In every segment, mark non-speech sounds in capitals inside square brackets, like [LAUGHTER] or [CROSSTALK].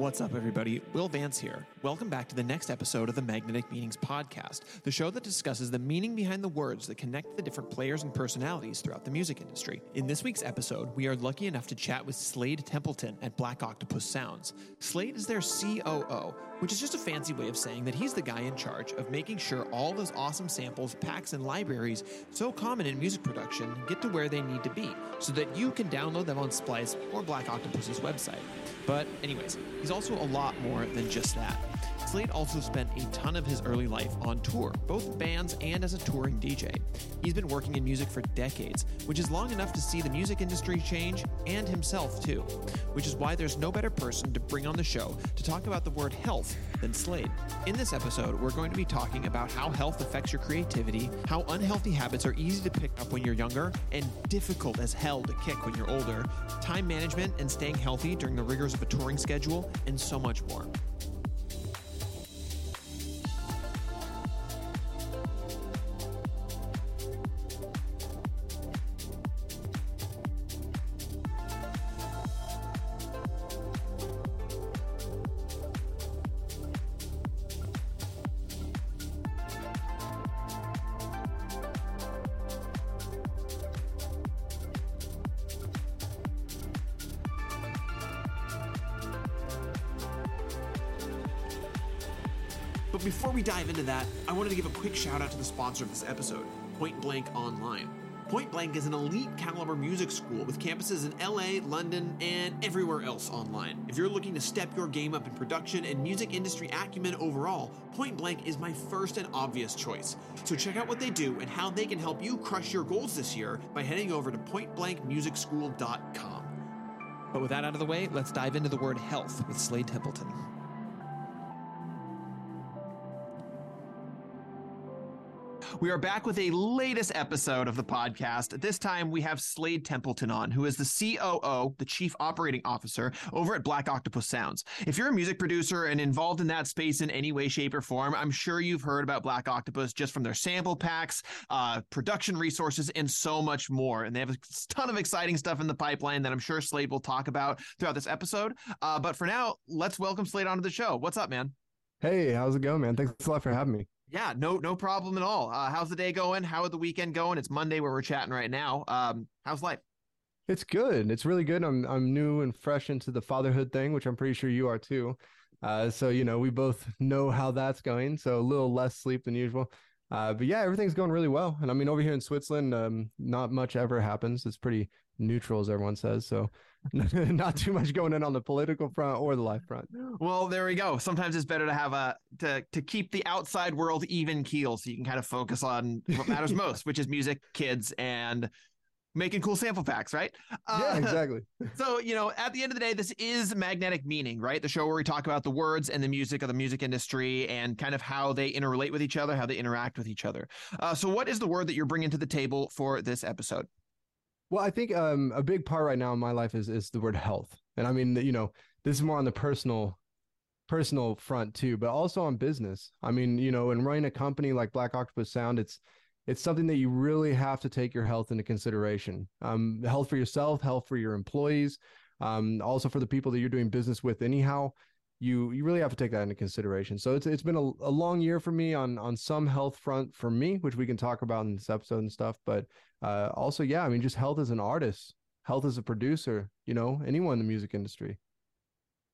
What's up, everybody? Will Vance here. Welcome back to the next episode of the Magnetic Meanings Podcast, the show that discusses the meaning behind the words that connect the different players and personalities throughout the music industry. In this week's episode, we are lucky enough to chat with Slade Templeton at Black Octopus Sounds. Slade is their COO, which is just a fancy way of saying that he's the guy in charge of making sure all those awesome samples, packs, and libraries so common in music production get to where they need to be so that you can download them on Splice or Black Octopus's website. But, anyways, he's also a lot more than just that. Slade also spent a ton of his early life on tour, both bands and as a touring DJ. He's been working in music for decades, which is long enough to see the music industry change and himself too. Which is why there's no better person to bring on the show to talk about the word health than Slade. In this episode, we're going to be talking about how health affects your creativity, how unhealthy habits are easy to pick up when you're younger and difficult as hell to kick when you're older, time management and staying healthy during the rigors of a touring schedule, and so much more. Quick shout out to the sponsor of this episode, Point Blank Online. Point Blank is an elite caliber music school with campuses in LA, London, and everywhere else online. If you're looking to step your game up in production and music industry acumen overall, Point Blank is my first and obvious choice. So check out what they do and how they can help you crush your goals this year by heading over to pointblankmusicschool.com. But with that out of the way, let's dive into the word health with Slade Templeton. We are back with a latest episode of the podcast. This time we have Slade Templeton on, who is the COO, the Chief Operating Officer over at Black Octopus Sounds. If you're a music producer and involved in that space in any way, shape, or form, I'm sure you've heard about Black Octopus just from their sample packs, uh, production resources, and so much more. And they have a ton of exciting stuff in the pipeline that I'm sure Slade will talk about throughout this episode. Uh, but for now, let's welcome Slade onto the show. What's up, man? Hey, how's it going, man? Thanks a lot for having me. Yeah, no, no problem at all. Uh, how's the day going? How is the weekend going? It's Monday where we're chatting right now. Um, how's life? It's good. It's really good. I'm I'm new and fresh into the fatherhood thing, which I'm pretty sure you are too. Uh, so you know, we both know how that's going. So a little less sleep than usual. Uh, but yeah, everything's going really well. And I mean, over here in Switzerland, um, not much ever happens. It's pretty neutral, as everyone says. So [LAUGHS] not too much going in on the political front or the life front. Well, there we go. Sometimes it's better to have a to to keep the outside world even keel, so you can kind of focus on what matters [LAUGHS] most, which is music, kids, and making cool sample packs, right? Yeah, uh, exactly. [LAUGHS] so, you know, at the end of the day, this is Magnetic Meaning, right? The show where we talk about the words and the music of the music industry and kind of how they interrelate with each other, how they interact with each other. Uh, so, what is the word that you're bringing to the table for this episode? Well, I think um, a big part right now in my life is is the word health, and I mean, you know, this is more on the personal personal front too, but also on business. I mean, you know, in running a company like Black Octopus Sound, it's it's something that you really have to take your health into consideration. Um, health for yourself, health for your employees, um, also for the people that you're doing business with. Anyhow, you you really have to take that into consideration. So it's it's been a, a long year for me on on some health front for me, which we can talk about in this episode and stuff. But uh, also, yeah, I mean, just health as an artist, health as a producer, you know, anyone in the music industry.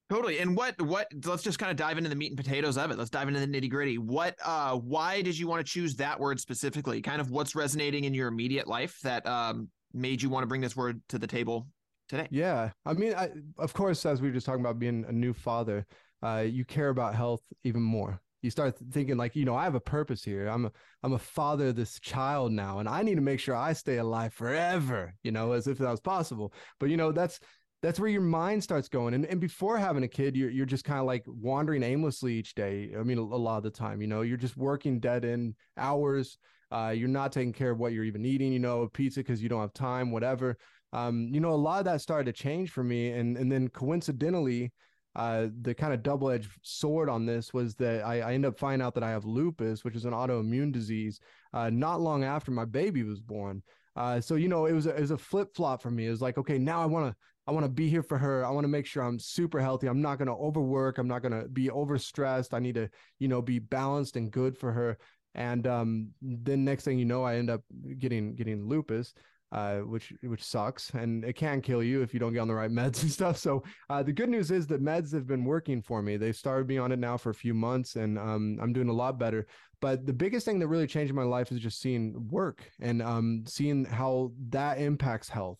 Totally. And what what let's just kind of dive into the meat and potatoes of it. Let's dive into the nitty gritty. What uh why did you want to choose that word specifically? Kind of what's resonating in your immediate life that um made you want to bring this word to the table today? Yeah. I mean, I, of course, as we were just talking about being a new father, uh, you care about health even more. You start thinking like, you know, I have a purpose here. I'm a I'm a father of this child now, and I need to make sure I stay alive forever, you know, as if that was possible. But you know, that's that's where your mind starts going. And, and before having a kid, you're, you're just kind of like wandering aimlessly each day. I mean, a, a, lot of the time, you know, you're just working dead end hours. Uh, you're not taking care of what you're even eating, you know, pizza because you don't have time, whatever. Um, you know, a lot of that started to change for me. And, and then coincidentally, uh, the kind of double edged sword on this was that I, I ended up finding out that I have lupus, which is an autoimmune disease, uh, not long after my baby was born. Uh, so you know, it was a, it was a flip flop for me. It was like, okay, now I want to I want to be here for her. I want to make sure I'm super healthy. I'm not going to overwork. I'm not going to be overstressed. I need to, you know, be balanced and good for her. And um, then next thing you know, I end up getting getting lupus, uh, which which sucks, and it can kill you if you don't get on the right [LAUGHS] meds and stuff. So uh, the good news is that meds have been working for me. They've started me on it now for a few months, and um, I'm doing a lot better. But the biggest thing that really changed my life is just seeing work and um, seeing how that impacts health,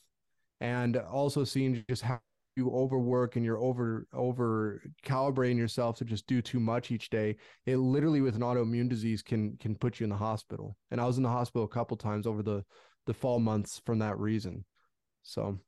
and also seeing just how you overwork and you're over over calibrating yourself to just do too much each day it literally with an autoimmune disease can can put you in the hospital and i was in the hospital a couple times over the the fall months from that reason. So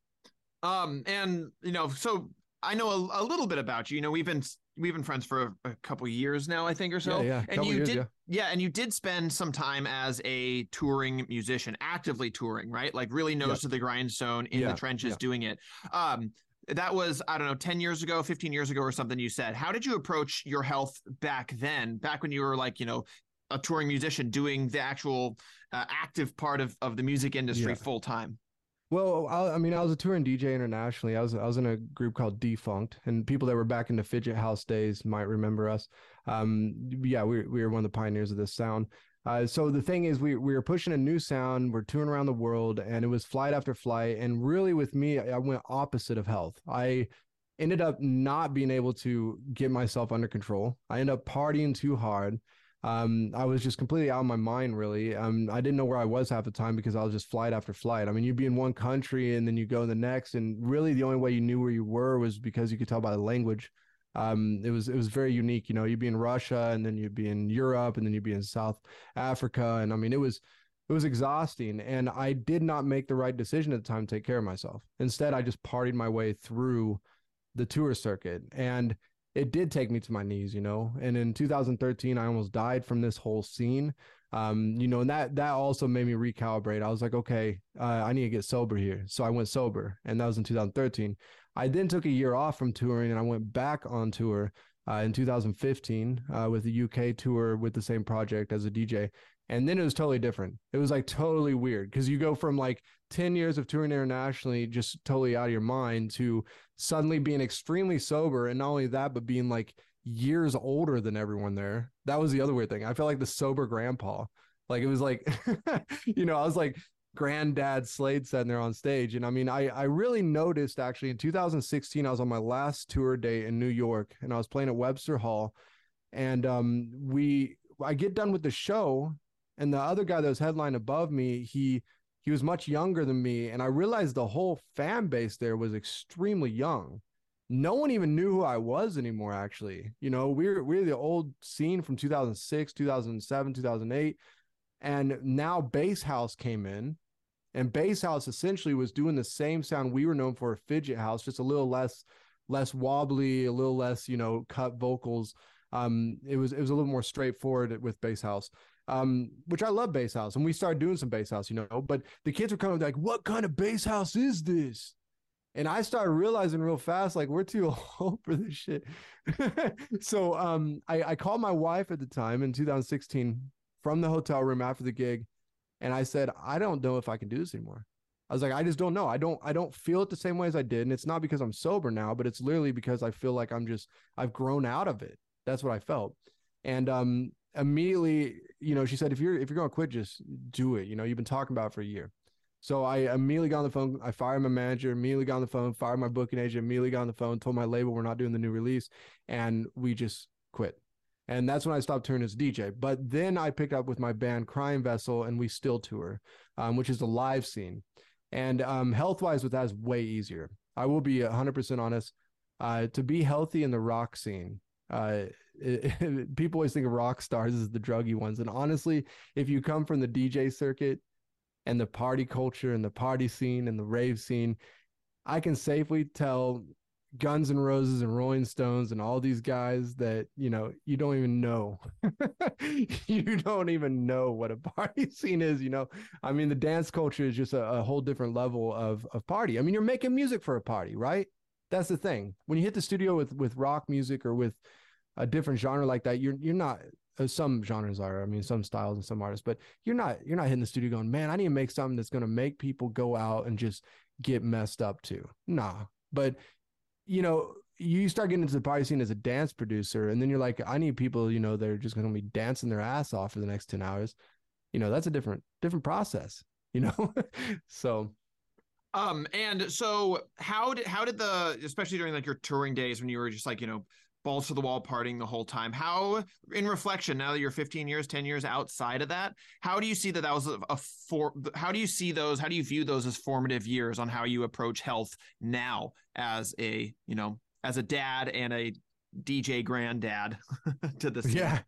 um and you know so i know a, a little bit about you. You know we've been we've been friends for a, a couple years now i think or so. Yeah, yeah. and you years, did yeah. yeah and you did spend some time as a touring musician actively touring right? Like really nose to the grindstone in Yeah, the trenches doing it. Um that was i don't know 10 years ago 15 years ago or something you said. How did you approach your health back then? Back when you were like you know a touring musician doing the actual uh, active part of, of the music industry Yeah. full time Well, I, I mean, I was a touring DJ internationally. I was I was in a group called Defunct, and people that were back in the Fidget House days might remember us. Um, yeah, we we were one of the pioneers of this sound. Uh, so the thing is, we we were pushing a new sound. We're touring around the world, and it was flight after flight. And really, with me, I I went opposite of health. I ended up not being able to get myself under control. I ended up partying too hard. Um, I was just completely out of my mind, really. Um, I didn't know where I was half the time because I was just flight after flight. I mean, you'd be in one country and then you go in the next, and really the only way you knew where you were was because you could tell by the language. Um, it was it was very unique. You know, you'd be in Russia and then you'd be in Europe and then you'd be in South Africa, and I mean, it was it was exhausting, and I did not make the right decision at the time to take care of myself. Instead, I just partied my way through the tour circuit, and it did take me to my knees, you know. And in 2013, I almost died from this whole scene. Um, you know, and that that also made me recalibrate. I was like, okay, uh, I need to get sober here. So I went sober, and that was in 2013. I then took a year off from touring, and I went back on tour uh, in 2015 uh, with the UK tour with the same project as a DJ. And then it was totally different. It was like totally weird because you go from like 10 years of touring internationally, just totally out of your mind, to suddenly being extremely sober. And not only that, but being like years older than everyone there. That was the other weird thing. I felt like the sober grandpa. Like it was like, [LAUGHS] you know, I was like granddad Slade sitting there on stage. And I mean, I, I really noticed actually in 2016, I was on my last tour date in New York and I was playing at Webster Hall. And um, we, I get done with the show and the other guy that was headline above me, he, he was much younger than me. And I realized the whole fan base there was extremely young no one even knew who I was anymore. Actually, you know, we're we're the old scene from 2006, 2007, 2008, and now Bass House came in, and Bass House essentially was doing the same sound we were known for, Fidget House, just a little less less wobbly, a little less, you know, cut vocals. Um, it was it was a little more straightforward with Bass House. Um, which I love bass house, and we started doing some bass house, you know. But the kids were coming like, "What kind of bass house is this?" And I started realizing real fast, like we're too [LAUGHS] old for this shit. [LAUGHS] so um, I, I called my wife at the time in 2016 from the hotel room after the gig, and I said, I don't know if I can do this anymore. I was like, I just don't know. I don't I don't feel it the same way as I did. And it's not because I'm sober now, but it's literally because I feel like I'm just I've grown out of it. That's what I felt. And um immediately, you know, she said, if you're if you're gonna quit, just do it. You know, you've been talking about it for a year. So I immediately got on the phone. I fired my manager, immediately got on the phone, fired my booking agent, immediately got on the phone, told my label we're not doing the new release, and we just quit. And that's when I stopped touring as DJ. But then I picked up with my band Crime Vessel, and we still tour, um, which is the live scene. And um, health wise, with that is way easier. I will be 100% honest. Uh, to be healthy in the rock scene, uh, it, [LAUGHS] people always think of rock stars as the druggy ones. And honestly, if you come from the DJ circuit, and the party culture and the party scene and the rave scene, I can safely tell Guns N' Roses and Rolling Stones and all these guys that you know you don't even know. [LAUGHS] you don't even know what a party [LAUGHS] scene is. You know, I mean, the dance culture is just a, a whole different level of of party. I mean, you're making music for a party, right? That's the thing. When you hit the studio with with rock music or with a different genre like that, you're you're not Uh, some genres are. I mean, some styles and some artists, but you're not you're not hitting the studio going, man, I need to make something that's going to make people go out and just get messed up too. Nah, but you know, you start getting into the party scene as a dance producer, and then you're like, I need people, you know, they're just going to be dancing their ass off for the next ten hours. You know, that's a different different process. [LAUGHS] You know, so um, and so how did how did the especially during like your touring days when you were just like you know balls to the wall partying the whole time. How, in reflection, now that you're 15 years, 10 years outside of that, how do you see that that was a, a for? How do you see those? How do you view those as formative years on how you approach health now as a you know as a dad and a DJ granddad [LAUGHS] to this? Yeah.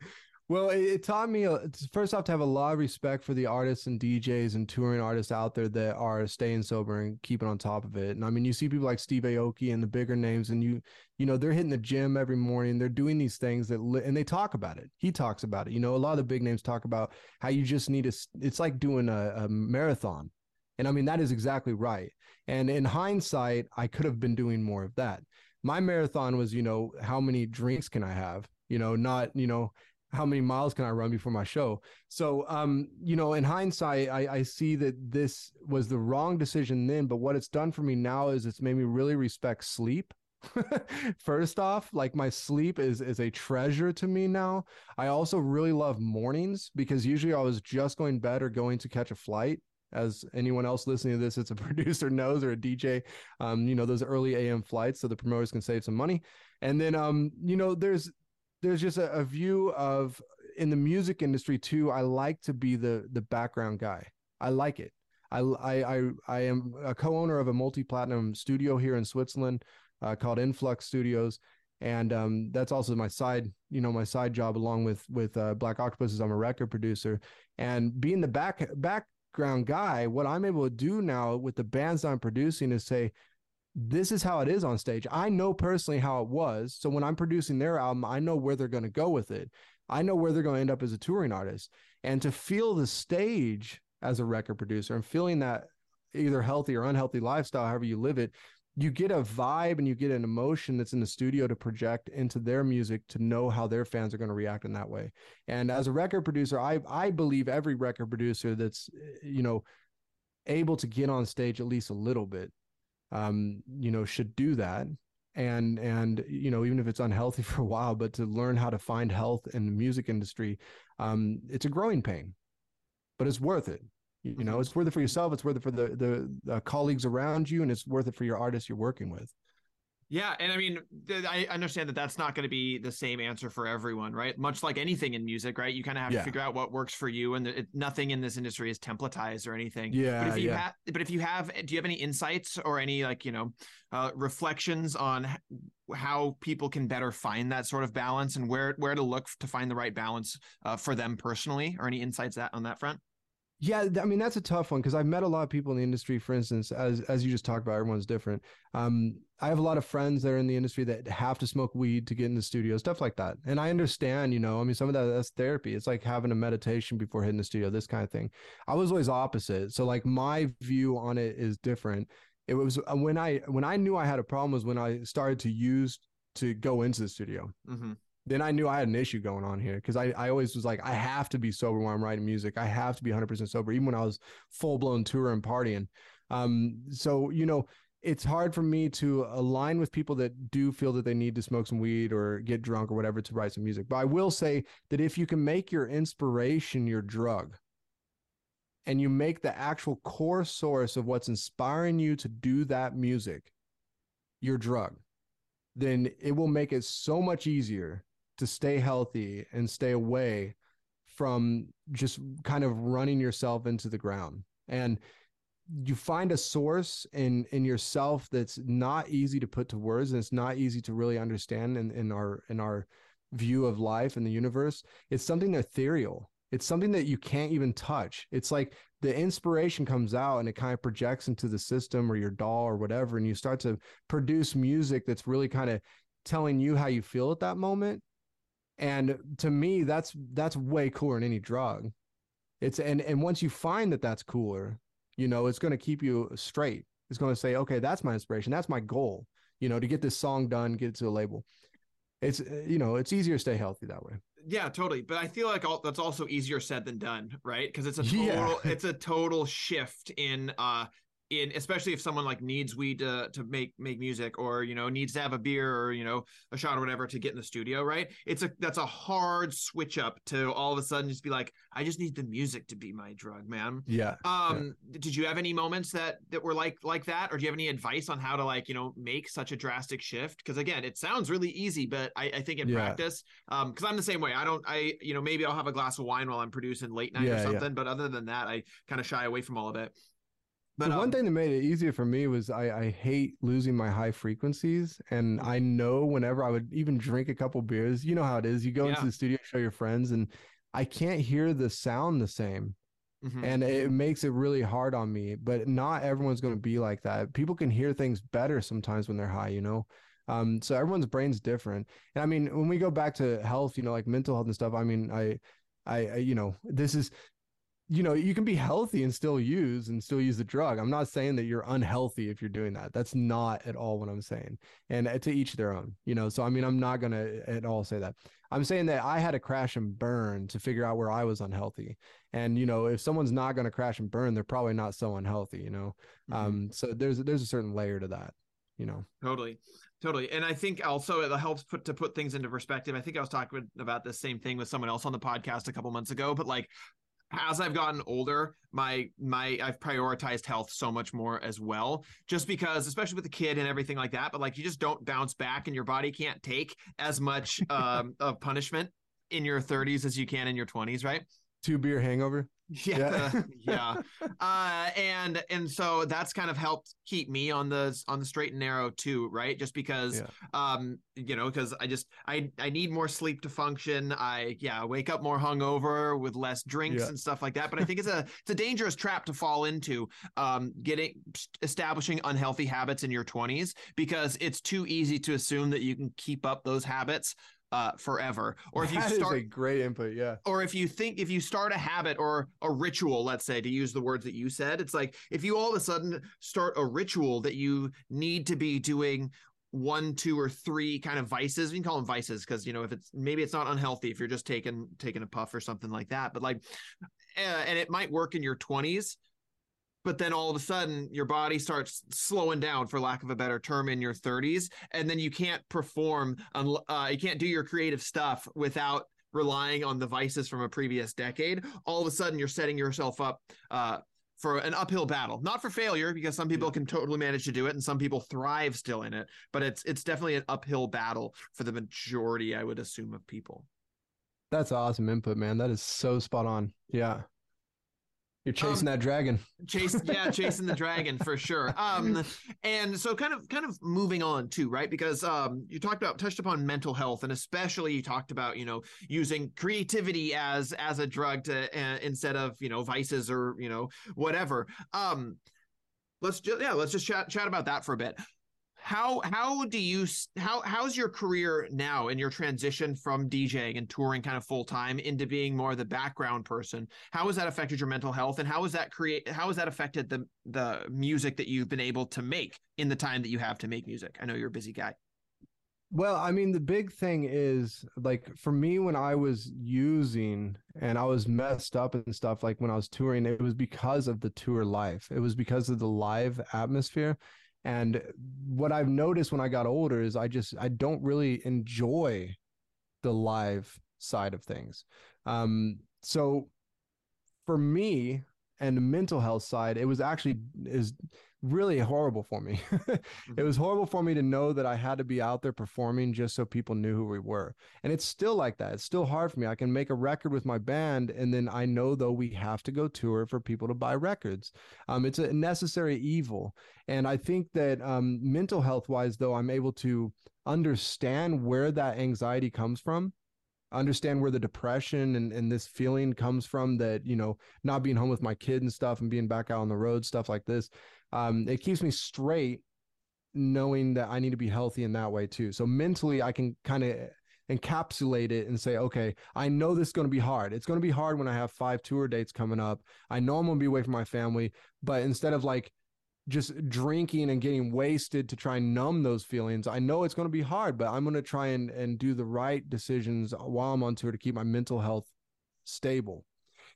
Well, it, it taught me uh, first off to have a lot of respect for the artists and DJs and touring artists out there that are staying sober and keeping on top of it. And I mean, you see people like Steve Aoki and the bigger names, and you you know they're hitting the gym every morning. They're doing these things that li- and they talk about it. He talks about it. You know, a lot of the big names talk about how you just need to. It's like doing a, a marathon, and I mean that is exactly right. And in hindsight, I could have been doing more of that. My marathon was, you know, how many drinks can I have? You know, not you know how many miles can I run before my show? So, um, you know, in hindsight, I, I see that this was the wrong decision then, but what it's done for me now is it's made me really respect sleep. [LAUGHS] First off, like my sleep is is a treasure to me now. I also really love mornings because usually I was just going bed or going to catch a flight. As anyone else listening to this, it's a [LAUGHS] producer knows or a DJ, um, you know, those early AM flights so the promoters can save some money. And then, um, you know, there's there's just a, a view of in the music industry too. I like to be the the background guy. I like it. I I I, am a co-owner of a multi-platinum studio here in Switzerland uh, called Influx Studios, and um, that's also my side you know my side job along with with uh, Black Octopuses. I'm a record producer, and being the back background guy, what I'm able to do now with the bands I'm producing is say, this is how it is on stage. I know personally how it was. So when I'm producing their album, I know where they're going to go with it. I know where they're going to end up as a touring artist. And to feel the stage as a record producer and feeling that either healthy or unhealthy lifestyle, however you live it, you get a vibe and you get an emotion that's in the studio to project into their music to know how their fans are going to react in that way. And as a record producer, I I believe every record producer that's you know able to get on stage at least a little bit um, you know, should do that. And and you know, even if it's unhealthy [LAUGHS] for a while, but to learn how to find health in the music industry, um, it's a growing pain, but it's worth it. You know, it's worth it for yourself. It's worth it for the the, the colleagues around you, and it's worth it for your artists you're working with. Yeah, and I mean, I understand that that's not going to be the same answer for everyone, right? Much like anything in music, right? You kind of have yeah. to figure out what works for you, and it, nothing in this industry is templatized or anything. Yeah, but if you yeah. have, but if you have, do you have any insights or any like you know uh, reflections on how people can better find that sort of balance and where where to look to find the right balance uh, for them personally, or any insights that on that front? Yeah, I mean that's a tough one because I've met a lot of people in the industry. For instance, as as you just talked about, everyone's different. Um, I have a lot of friends that are in the industry that have to smoke weed to get in the studio, stuff like that. And I understand, you know, I mean, some of that that's therapy. It's like having a meditation before hitting the studio, this kind of thing. I was always opposite, so like my view on it is different. It was uh, when I when I knew I had a problem was when I started to use to go into the studio. Mm-hmm then I knew I had an issue going on here because I, I always was like, I have to be sober when I'm writing music. I have to be 100% sober, even when I was full blown tour and partying. Um, so, you know, it's hard for me to align with people that do feel that they need to smoke some weed or get drunk or whatever to write some music. But I will say that if you can make your inspiration your drug and you make the actual core source of what's inspiring you to do that music your drug, then it will make it so much easier to stay healthy and stay away from just kind of running yourself into the ground. And you find a source in in yourself that's not easy to put to words and it's not easy to really understand in, in our in our view of life and the universe. It's something ethereal. It's something that you can't even touch. It's like the inspiration comes out and it kind of projects into the system or your DAW or whatever and you start to produce music that's really kind of telling you how you feel at that moment and to me that's that's way cooler than any drug. It's and and once you find that that's cooler you know it's going to keep you straight. It's going to say okay that's my inspiration. That's my goal you know to get this song done get it to a label. It's uh, you know it's easier to stay healthy that way. Yeah totally. But i feel like all, that's also easier said than done right? Because it's a total Yeah. it's a total shift in uh in especially if someone like needs weed to to make make music or you know needs to have a beer or you know a shot or whatever to get in the studio right? It's a that's a hard switch up to all of a sudden just be like i just need the music to be my drug man. Yeah um did you have any moments that that were like like that? Or do you have any advice on how to like you know make such a drastic shift? Because again it sounds really easy but i, I think in Yeah. practice um because i'm the same way. I don't i you know maybe i'll have a glass of wine while i'm producing late night Yeah, or yeah. something but other than that i kind of shy away from all of it but the one um, thing that made it easier for me was I, I hate losing my high frequencies. And. I know whenever I would even drink a couple beers, you know how it is. You go into the studio, show your friends, and I can't hear the sound the same. mhm. And it makes it really hard on me. But not everyone's going to be like that. People can hear things better sometimes when they're high, you know? Um, so everyone's brain's different. And I mean, when we go back to health, you know, like mental health and stuff, I mean, I, I, I you know, this is, you know, you can be healthy and still use and still use the drug. I'm not saying that you're unhealthy if you're doing that. That's not at all what I'm saying. And uh, to each their own, you know. So I mean, I'm not gonna at all say that. I'm saying that I had to crash and burn to figure out where I was unhealthy. And you know, if someone's not gonna crash and burn, they're probably not so unhealthy, you know. Mhm. Um, so there's there's a certain layer to that, you know. Totally. Totally. And I think also it helps put to put things into perspective. I think I was talking about the same thing with someone else on the podcast a couple months ago, but like as I've gotten older, my my I've prioritized health so much more as well. Just because, especially with the kid and everything like that, but like you just don't bounce back and your body can't take as much [LAUGHS] um of punishment in your 30s as you can in your 20s, right? Two beer hangover. Yeah. [LAUGHS] Yeah. Uh and and so that's kind of helped keep me on the on the straight and narrow too right? Just because Yeah. um you know because i just i i need more sleep to function. I yeah wake up more hungover with less drinks Yeah. and stuff like that. But i think it's [LAUGHS] a it's a dangerous trap to fall into um getting establishing unhealthy habits in your 20s because it's too easy to assume that you can keep up those habits uh forever or if you That is start a great input. Yeah. or if you think if you start a habit or a ritual let's say to use the words that you said it's like if you all of a sudden start a ritual that you need to be doing one two or three kind of vices we can call them vices because you know if it's maybe it's not unhealthy if you're just taking taking a puff or something like that but like uh, and it might work in your 20s but then all of a sudden your body starts slowing down for lack of a better term in your 30s and then you can't perform uh, you can't do your creative stuff without relying on the vices from a previous decade all of a sudden you're setting yourself up uh, for an uphill battle not for failure because some people Yeah. can totally manage to do it and some people thrive still in it but it's it's definitely an uphill battle for the majority i would assume of people That's awesome input, man. That is so spot on. Yeah. You're chasing Um, that dragon. chase yeah [LAUGHS] chasing the dragon for sure. Um and so kind of kind of moving on too right? Because um you talked about touched upon mental health and especially you talked about you know using creativity as as a drug to uh, instead of you know vices or you know whatever. Um let's just yeah let's just chat chat about that for a bit how how do you how how's your career now and your transition from DJing and touring kind of full time into being more of the background person? How has that affected your mental health and how has that create how has that affected the the music that you've been able to make in the time that you have to make music? I know you're a busy guy. Well, I mean, the big thing is like for me when I was using and I was messed up and stuff, like when I was touring, it was because of the tour life. It was because of the live atmosphere. And what I've noticed when I got older is I just I don't really enjoy the live side of things. Um, so for me and the mental health side, it was actually is really horrible for me. [LAUGHS] it was horrible for me to know that I had to be out there performing just so people knew who we were. And it's still like that. It's still hard for me. I can make a record with my band, and then I know though we have to go tour for people to buy records. Um, it's a necessary evil. And I think that um, mental health wise, though, I'm able to understand where that anxiety comes from understand where the depression and, and this feeling comes from that you know not being home with my kid and stuff and being back out on the road stuff like this um, it keeps me straight knowing that i need to be healthy in that way too so mentally i can kind of encapsulate it and say okay i know this is going to be hard it's going to be hard when i have five tour dates coming up i know i'm going to be away from my family but instead of like just drinking and getting wasted to try and numb those feelings. I know it's going to be hard, but I'm going to try and, and do the right decisions while I'm on tour to keep my mental health stable.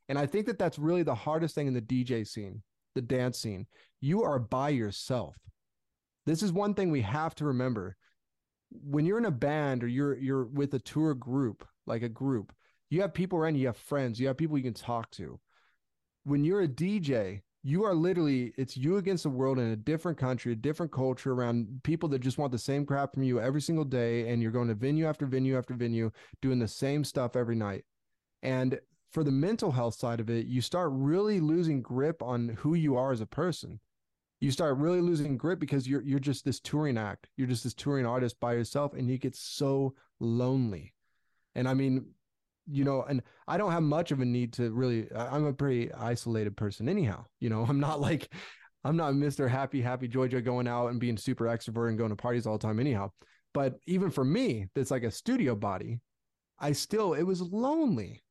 And I think that that's really the hardest thing in the DJ scene, the dance scene. You are by yourself. This is one thing we have to remember. When you're in a band or you're you're with a tour group, like a group, you have people around you, have friends, you have people you can talk to. When you're a DJ, you are literally it's you against the world in a different country a different culture around people that just want the same crap from you every single day and you're going to venue after venue after venue doing the same stuff every night and for the mental health side of it you start really losing grip on who you are as a person you start really losing grip because you're you're just this touring act you're just this touring artist by yourself and you get so lonely and i mean you know, and I don't have much of a need to really, I'm a pretty isolated person anyhow. You know, [LAUGHS] I'm not like, I'm not Mr. Happy, Happy Joy Joy going out and being super extrovert and going to parties all the time anyhow. But even for me, that's like a studio body, I still, it was lonely.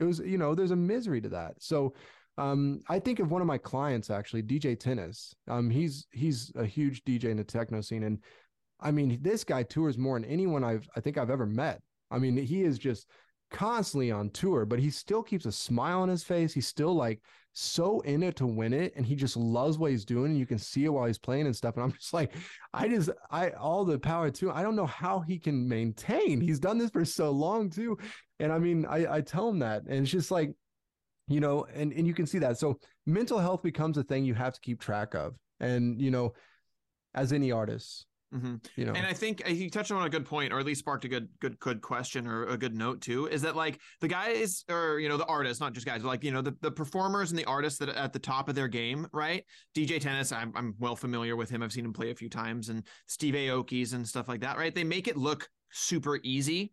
It was, you know, there's a misery to that. So, um, I think of one of my clients actually, DJ Tennis. Um, he's he's a huge DJ in the techno scene, and I mean, this guy tours more than anyone I've I think I've ever met. I mean, he is just constantly on tour, but he still keeps a smile on his face. He's still like so in it to win it, and he just loves what he's doing. And you can see it while he's playing and stuff. And I'm just like, I just, I all the power to. I don't know how he can maintain. He's done this for so long too, and I mean, I I tell him that, and it's just like, you know, and and you can see that. So mental health becomes a thing you have to keep track of, and you know, as any artist, Mm-hmm. You know, and I think uh, he touched on a good point, or at least sparked a good, good, good question or a good note too. Is that like the guys, or you know, the artists, not just guys, but like you know, the, the performers and the artists that are at the top of their game, right? DJ Tennis, I'm, I'm well familiar with him. I've seen him play a few times, and Steve Aoki's and stuff like that, right? They make it look super easy,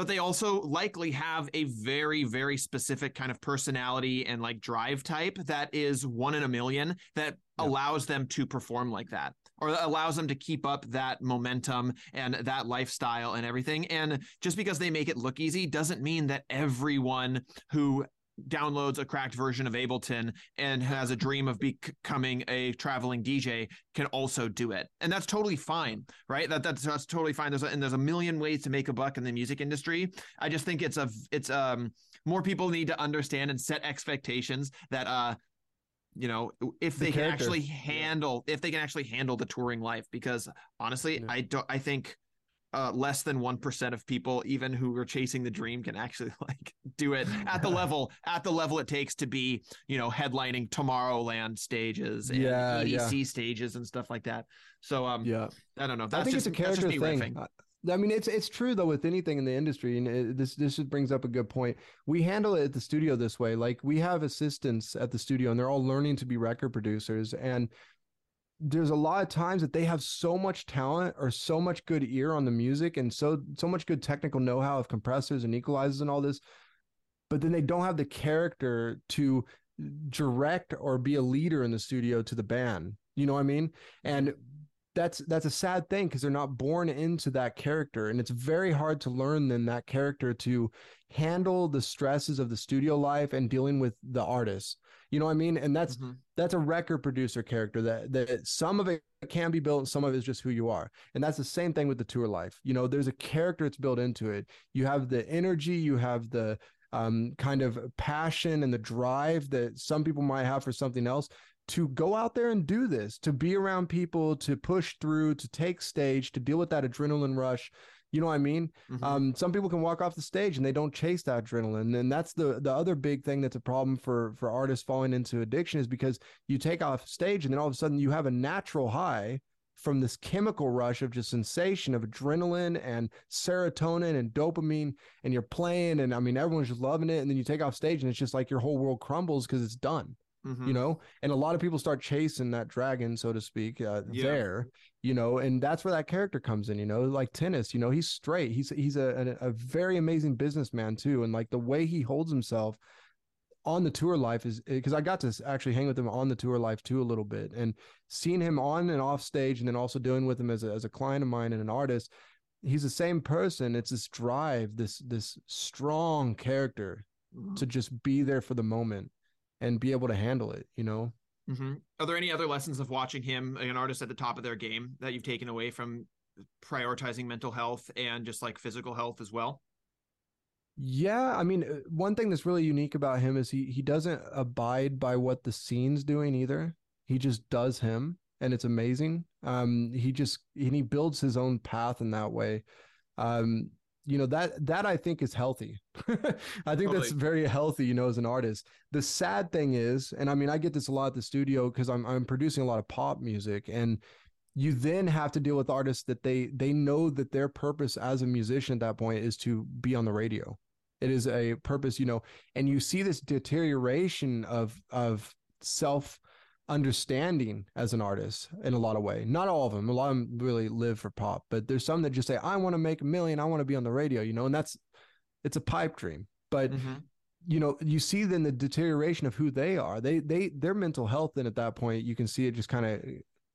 but they also likely have a very, very specific kind of personality and like drive type that is one in a million that yeah. allows them to perform like that or allows them to keep up that momentum and that lifestyle and everything. And just because they make it look easy doesn't mean that everyone who downloads a cracked version of Ableton and has a dream of becoming a traveling DJ can also do it. And that's totally fine, right? That that's, that's totally fine. There's a, and there's a million ways to make a buck in the music industry. I just think it's a it's um more people need to understand and set expectations that uh you know if the they can actually handle yeah. if they can actually handle the touring life because honestly yeah. i don't i think uh, less than 1% of people even who are chasing the dream can actually [LAUGHS] like do it at the [LAUGHS] level at the level it takes to be you know headlining tomorrowland stages and yeah, edc yeah. stages and stuff like that so um yeah i don't know that's i think just, it's a character thing riffing. I mean, it's it's true though with anything in the industry, and it, this this brings up a good point. We handle it at the studio this way. Like we have assistants at the studio, and they're all learning to be record producers. And there's a lot of times that they have so much talent or so much good ear on the music, and so so much good technical know how of compressors and equalizers and all this, but then they don't have the character to direct or be a leader in the studio to the band. You know what I mean? And that's that's a sad thing because they're not born into that character and it's very hard to learn then that character to handle the stresses of the studio life and dealing with the artist you know what i mean and that's mm-hmm. that's a record producer character that that some of it can be built some of it is just who you are and that's the same thing with the tour life you know there's a character that's built into it you have the energy you have the um, kind of passion and the drive that some people might have for something else to go out there and do this, to be around people, to push through, to take stage, to deal with that adrenaline rush. You know what I mean? Mm-hmm. Um, some people can walk off the stage and they don't chase that adrenaline, and that's the the other big thing that's a problem for for artists falling into addiction is because you take off stage and then all of a sudden you have a natural high from this chemical rush of just sensation of adrenaline and serotonin and dopamine and you're playing and I mean everyone's just loving it and then you take off stage and it's just like your whole world crumbles because it's done. Mm-hmm. you know and a lot of people start chasing that dragon so to speak uh, yeah. there you know and that's where that character comes in you know like tennis you know he's straight he's he's a, a, a very amazing businessman too and like the way he holds himself on the tour life is because I got to actually hang with him on the tour life too a little bit and seeing him on and off stage and then also doing with him as a, as a client of mine and an artist he's the same person it's this drive this this strong character mm-hmm. to just be there for the moment and be able to handle it, you know? Mm-hmm. Are there any other lessons of watching him, an artist at the top of their game, that you've taken away from prioritizing mental health and just like physical health as well? Yeah, I mean, uh, one thing that's really unique about him is he he doesn't abide by what the scene's doing either. He just does him, and it's amazing. Um, he just and he builds his own path in that way. Um, you know that that I think is healthy. [LAUGHS] I think totally. that's very healthy, you know, as an artist. The sad thing is, and I mean, I get this a lot at the studio because I'm I'm producing a lot of pop music, and you then have to deal with artists that they they know that their purpose as a musician at that point is to be on the radio it is a purpose, you know, and you see this deterioration of of self understanding as an artist in a lot of way. Not all of them. A lot of them really live for pop, but there's some that just say, I want to make a million, I want to be on the radio, you know, and that's it's a pipe dream. But mm-hmm. you know, you see then the deterioration of who they are. They they their mental health then at that point, you can see it just kind of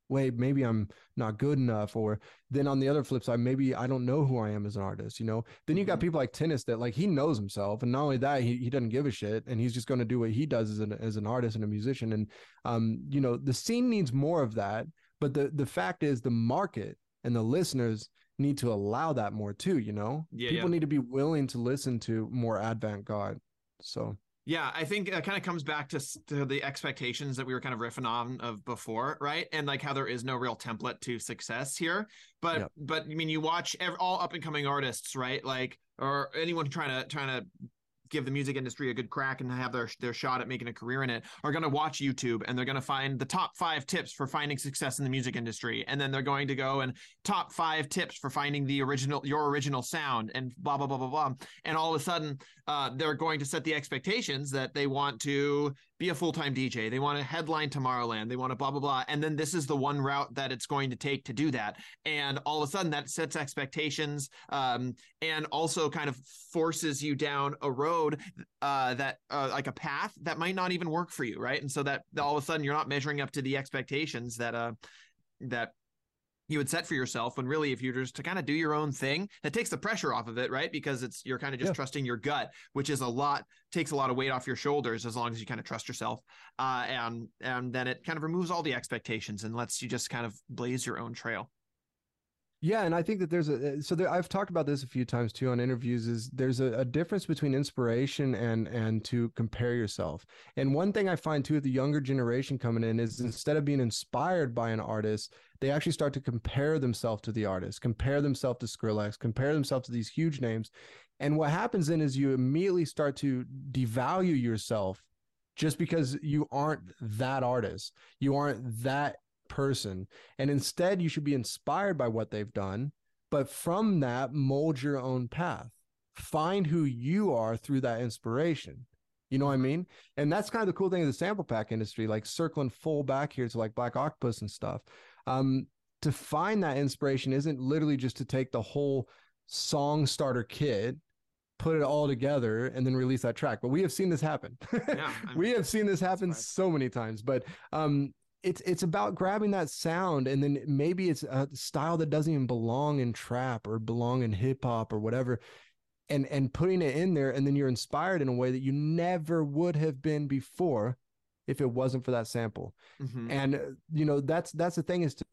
wait, maybe I'm not good enough. Or then on the other flip side, maybe I don't know who I am as an artist, you know? Then you got mm-hmm. people like Tennis that like he knows himself. And not only that, he, he doesn't give a shit and he's just going to do what he does as an, as an artist and a musician. And, um, you know, the scene needs more of that. But the, the fact is the market and the listeners need to allow that more too, you know? Yeah, people yeah. need to be willing to listen to more avant garde. So yeah, I think it kind of comes back to, to the expectations that we were kind of riffing on of before, right? And like how there is no real template to success here. But yep. but I mean, you watch every, all up and coming artists, right? Like or anyone trying to trying to give the music industry a good crack and have their their shot at making a career in it are going to watch YouTube and they're going to find the top 5 tips for finding success in the music industry. And then they're going to go and top 5 tips for finding the original your original sound and blah blah blah blah blah. And all of a sudden uh, they're going to set the expectations that they want to be a full-time DJ. They want to headline Tomorrowland. They want to blah blah blah. And then this is the one route that it's going to take to do that. And all of a sudden that sets expectations um, and also kind of forces you down a road uh, that uh, like a path that might not even work for you, right? And so that all of a sudden you're not measuring up to the expectations that uh that you would set for yourself when really if you're just to kind of do your own thing that takes the pressure off of it right because it's you're kind of just yeah. trusting your gut which is a lot takes a lot of weight off your shoulders as long as you kind of trust yourself uh, and and then it kind of removes all the expectations and lets you just kind of blaze your own trail yeah, and I think that there's a uh, so there, I've talked about this a few times too on interviews. Is there's a, a, difference between inspiration and and to compare yourself. And one thing I find too the younger generation coming in is instead of being inspired by an artist, they actually start to compare themselves to the artist, compare themselves to Skrillex, compare themselves to these huge names. And what happens then is you immediately start to devalue yourself just because you aren't that artist. You aren't that person. And instead, you should be inspired by what they've done, but from that, mold your own path. Find who you are through that inspiration. You know what I mean? And that's kind of the cool thing of the sample pack industry, like circling full back here to like Black Octopus and stuff. Um, to find that inspiration isn't literally just to take the whole song starter kit put it all together and then release that track but we have seen this happen yeah, [LAUGHS] we have seen this happen so many times but um it's it's about grabbing that sound and then maybe it's a style that doesn't even belong in trap or belong in hip hop or whatever and and putting it in there and then you're inspired in a way that you never would have been before if it wasn't for that sample. Mm-hmm. and you know that's that's the thing is to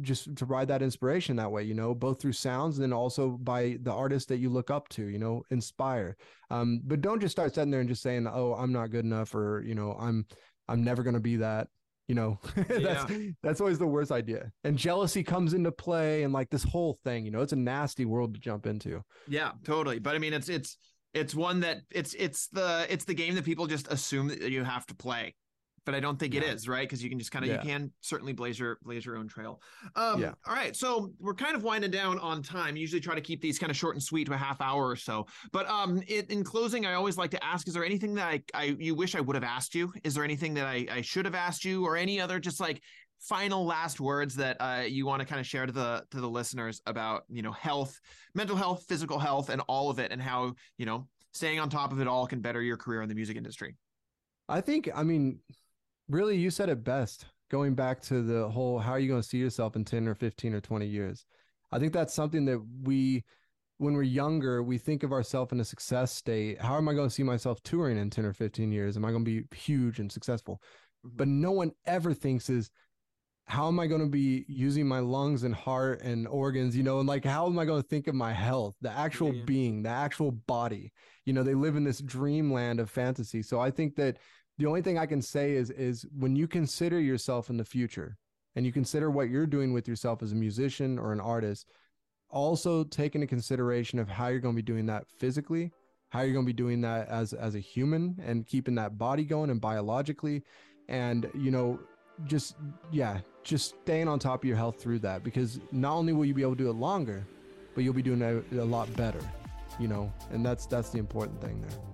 just to ride that inspiration that way you know both through sounds and then also by the artists that you look up to you know inspire. Um but don't just start sitting there and just saying oh i'm not good enough or you know i'm i'm never going to be that you know [LAUGHS] that's yeah. that's always the worst idea. And jealousy comes into play and like this whole thing you know it's a nasty world to jump into. Yeah totally. But i mean it's it's it's one that it's it's the it's the game that people just assume that you have to play but I don't think yeah. it is right because you can just kind of yeah. you can certainly blaze your blaze your own trail. Um, yeah. All right, so we're kind of winding down on time. usually try to keep these kind of short and sweet to a half hour or so. But um, it, in closing, I always like to ask: Is there anything that I, I you wish I would have asked you? Is there anything that I, I should have asked you, or any other just like final last words that uh, you want to kind of share to the to the listeners about you know health, mental health, physical health, and all of it, and how you know staying on top of it all can better your career in the music industry. I think, I mean, really you said it best going back to the whole how are you going to see yourself in 10 or 15 or 20 years i think that's something that we when we're younger we think of ourselves in a success state how am i going to see myself touring in 10 or 15 years am i going to be huge and successful mm-hmm. but no one ever thinks is how am I going to be using my lungs and heart and organs, you know, and like how am I going to think of my health, the actual yeah, yeah. being, the actual body? You know, they live in this dreamland of fantasy. So I think that the only thing I can say is is when you consider yourself in the future and you consider what you're doing with yourself as a musician or an artist, also take into consideration of how you're going to be doing that physically, how you're going to be doing that as as a human and keeping that body going and biologically and you know just yeah, just staying on top of your health through that because not only will you be able to do it longer, but you'll be doing it a lot better, you know, and that's that's the important thing there.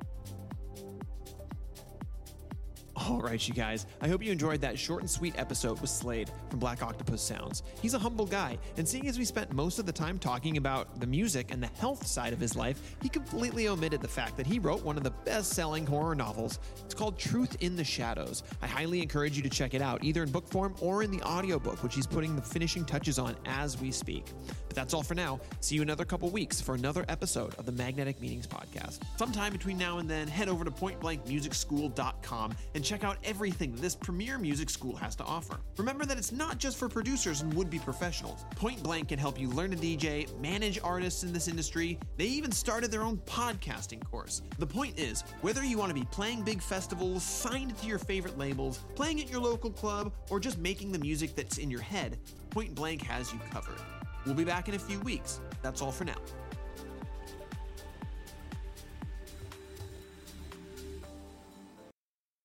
All right, you guys. I hope you enjoyed that short and sweet episode with Slade from Black Octopus Sounds. He's a humble guy, and seeing as we spent most of the time talking about the music and the health side of his life, he completely omitted the fact that he wrote one of the best selling horror novels. It's called Truth in the Shadows. I highly encourage you to check it out, either in book form or in the audiobook, which he's putting the finishing touches on as we speak. But that's all for now. See you another couple weeks for another episode of the Magnetic Meanings Podcast. Sometime between now and then, head over to pointblankmusicschool.com and check check out everything this premier music school has to offer. Remember that it's not just for producers and would be professionals. Point Blank can help you learn to DJ, manage artists in this industry. They even started their own podcasting course. The point is, whether you want to be playing big festivals, signed to your favorite labels, playing at your local club, or just making the music that's in your head, Point Blank has you covered. We'll be back in a few weeks. That's all for now.